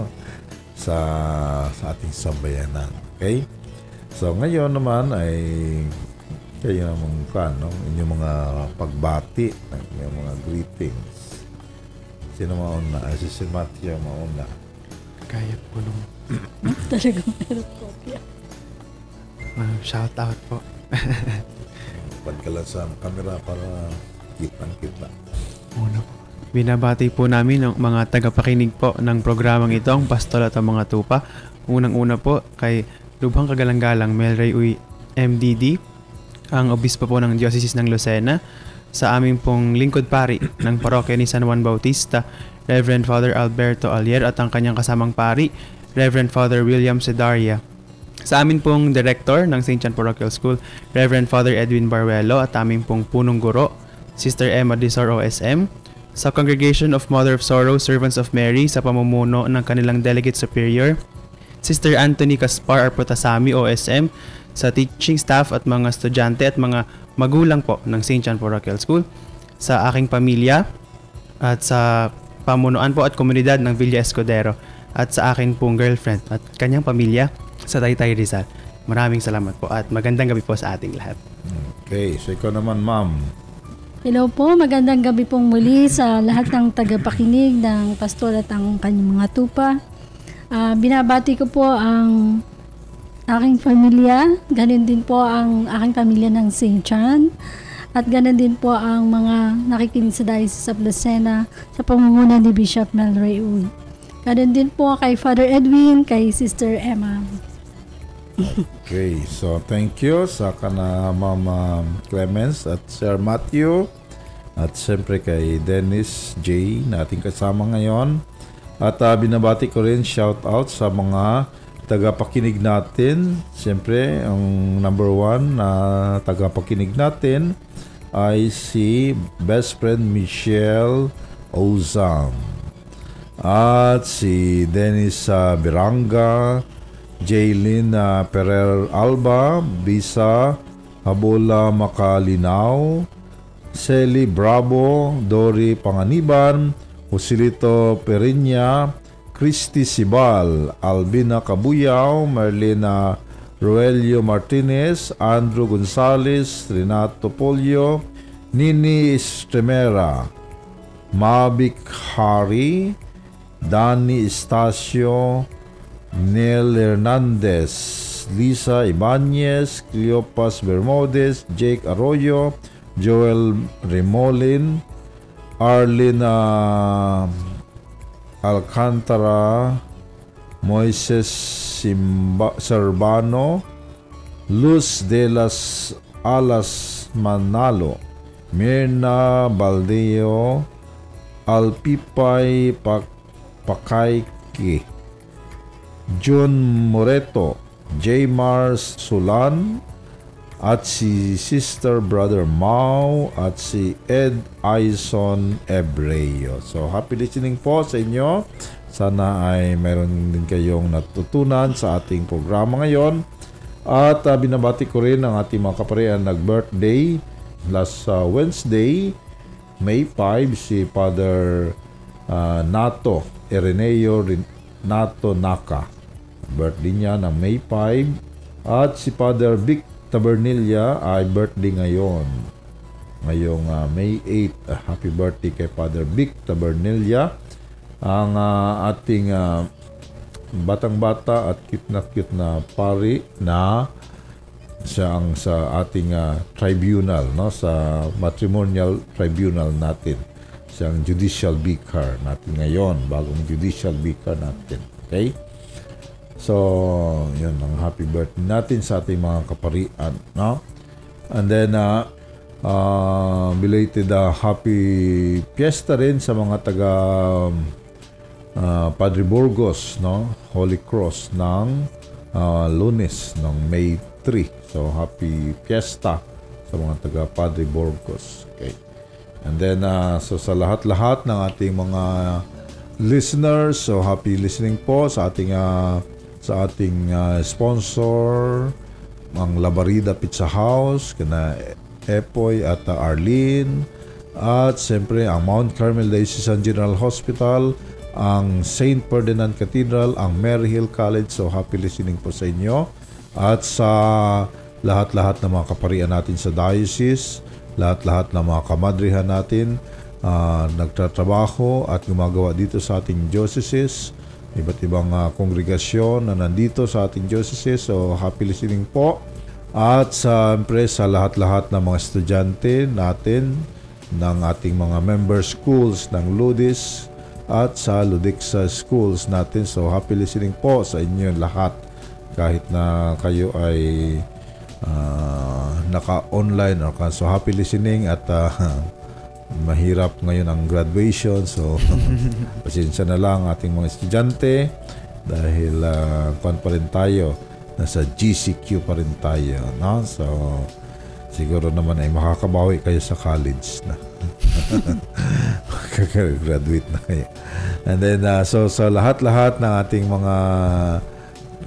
sa sa ating sambayanan. Okay? So ngayon naman ay kayo naman kan, no? inyong mga pagbati, inyong mga greetings. Sino mauna? Ay, si si Matthew mauna. Kaya po nung [COUGHS] Talagang meron kopya. uh, shout out po. [LAUGHS] Pad ka lang sa camera para kitang-kita. Una po. Binabati po namin ang mga tagapakinig po ng programang ito, ang Pastol at ang mga tupa. Unang-una po kay Lubhang Kagalang-galang Melray Uy MDD, ang obispo po ng Diocese ng Lucena, sa aming pong lingkod pari ng parokya ni San Juan Bautista, Reverend Father Alberto Alier at ang kanyang kasamang pari, Reverend Father William Sedaria. Sa amin pong director ng St. John Parochial School, Reverend Father Edwin Baruelo at aming pong punong guro, Sister Emma Disor OSM, sa Congregation of Mother of Sorrow, Servants of Mary sa pamumuno ng kanilang Delegate Superior, Sister Anthony Caspar Arpotasami OSM, sa teaching staff at mga estudyante at mga magulang po ng St. John Parochial School, sa aking pamilya, at sa pamunuan po at komunidad ng Villa Escudero, at sa akin pong girlfriend at kanyang pamilya sa Taytay Rizal. Maraming salamat po at magandang gabi po sa ating lahat. Okay, so ikaw naman, ma'am. Hello po, magandang gabi pong muli sa lahat ng tagapakinig ng pastol at ang kanyang mga tupa. Ah, binabati ko po ang aking pamilya, ganun din po ang aking pamilya ng St. John, at ganun din po ang mga nakikinig sa Diocese of Lucena sa pamumuno ni Bishop Melroy Uy. Ganun din po kay Father Edwin, kay Sister Emma. Okay, so thank you sa kana Mama Clemens at Sir Matthew at siyempre kay Dennis J na ating kasama ngayon. At ah, binabati ko rin shout out sa mga tagapakinig natin. Siyempre, ang number one na tagapakinig natin ay si best friend Michelle Ozam. At si Dennis uh, Biranga, Jaylin uh, Pereira Alba, Bisa Habula Makalinaw, Sally Bravo, Dory Panganiban, Joselito Perinya, Christy Sibal, Albina Cabuyaw, Marlena Roelio Martinez, Andrew Gonzales, Renato Polio, Nini Estremera, Mavic Hari, Dani Estacio, Nel Hernandez, Lisa Ibanez, Cleopas Bermudez, Jake Arroyo, Joel Remolin, Arlene ah, Alcantara, Moises Simba- Serbano, Luz de las Alas Manalo, Mirna Baldeo, Alpipay Pak Pakayki, Jun Moreto, J. Mars Sulan, at si Sister Brother Mau at si Ed Aison Ebreo. So, happy listening po sa inyo. Sana ay meron din kayong natutunan sa ating programa ngayon. At uh, binabati ko rin ang ating mga kaparian nag-birthday last uh, Wednesday, May 5, si Father uh, Nato Ireneo Nato Naka. Birthday niya ng May 5. At si Father Vic Tabernilla ay birthday ngayon. Ngayong uh, May 8. Uh, happy birthday kay Father Vic Tabernilla. Ang uh, ating uh, batang-bata at cute na cute na pari na siya ang sa ating uh, tribunal no sa matrimonial tribunal natin siyang judicial vicar natin ngayon bagong judicial vicar natin okay so yun ang happy birthday natin sa ating mga kaparian no and then uh, uh, belated uh, happy fiesta rin sa mga taga uh, Padre Burgos, no? Holy Cross ng uh, lunes ng May 3. So, happy fiesta sa mga taga Padre Burgos. Okay. And then, uh, so sa lahat-lahat ng ating mga listeners, so happy listening po sa ating uh, sa ating uh, sponsor, ang Labarida Pizza House, kina Epoy at uh, Arlene, at siyempre ang Mount Carmel Diocesan General Hospital, ang St. Ferdinand Cathedral, ang Mary Hill College. So happy listening po sa inyo. At sa lahat-lahat ng mga kaparian natin sa diocese, lahat-lahat ng mga kamadrihan natin, ah, nagtatrabaho at gumagawa dito sa ating dioceses, iba't ibang ah, kongregasyon na nandito sa ating dioceses. So happy listening po. At siyempre sa lahat-lahat ng mga estudyante natin ng ating mga member schools ng Ludis at sa Ludixa schools natin. So happy listening po sa inyo lahat kahit na kayo ay ah, naka-online or. So happy listening at ah, [LAUGHS] mahirap ngayon ang graduation. So [LAUGHS] pasensya na lang ating mga estudyante dahil uh, pa rin tayo. Nasa GCQ pa rin tayo. No? So siguro naman ay makakabawi kayo sa college na. [LAUGHS] Makaka-graduate na kayo. And then, uh, so sa lahat-lahat ng ating mga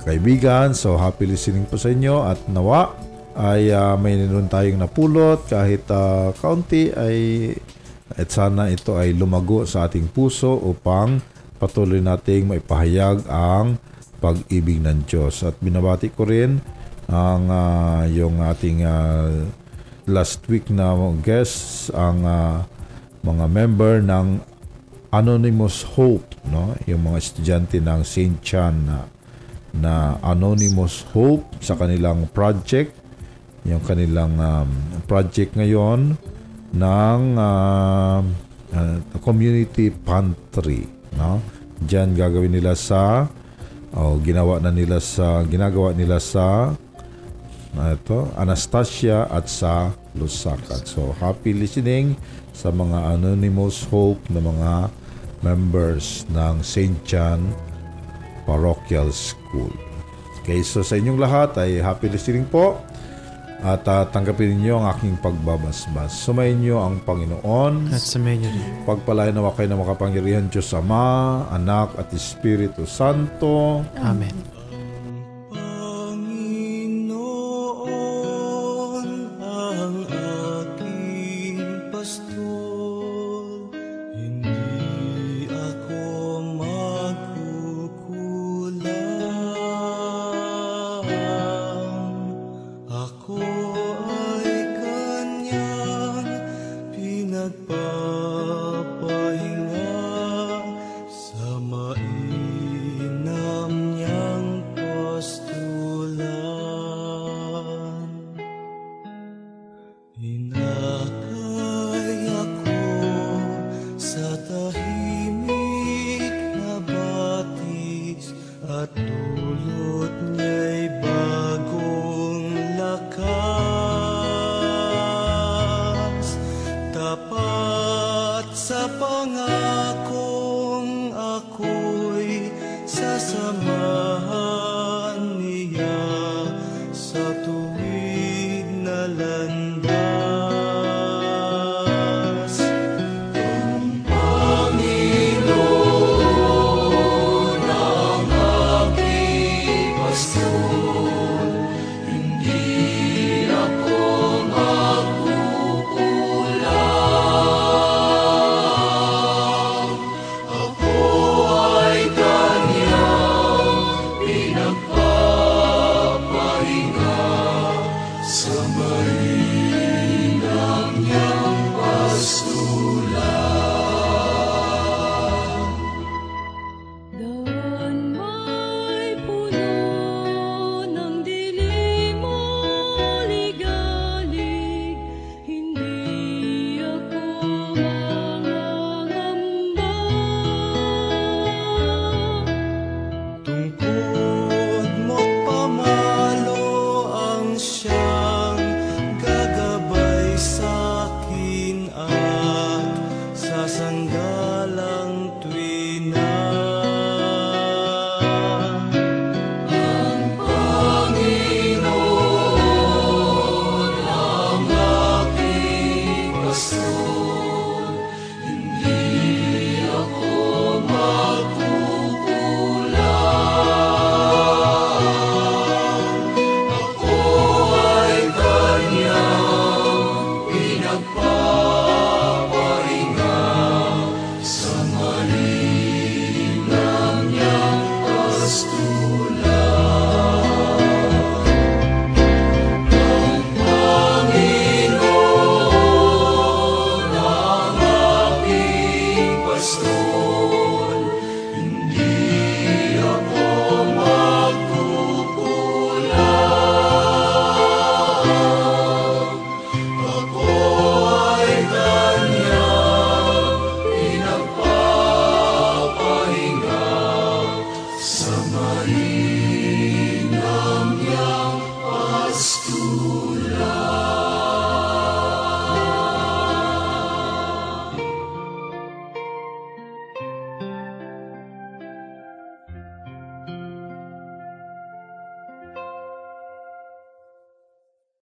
kaibigan, so happy listening po sa inyo at nawa ay uh, may mayroon tayong napulot kahit uh, kaunti ay at sana ito ay lumago sa ating puso upang patuloy nating maipahayag ang pag-ibig ng Diyos. At binabati ko rin ang ah, yung ating ah, last week na guests, ang ah, mga member ng Anonymous Hope, no? Yung mga estudyante ng St. Chan na, na Anonymous Hope sa kanilang project, yung kanilang um, project ngayon ng ah, ah, community pantry, no? Diyan gagawin nila sa oh, ginawa na nila sa ginagawa nila sa na ito, Anastasia at sa Lusakan. So, happy listening sa mga Anonymous Hope na mga members ng St. John Parochial School. Okay, so sa inyong lahat ay happy listening po at ah, tanggapin ninyo ang aking pagbabasbas. Sumayin niyo ang Panginoon. At sa niyo rin. Pagpalain nawa kayo ng makapangyarihan Diyos Ama, Anak at Espiritu Santo. Amen.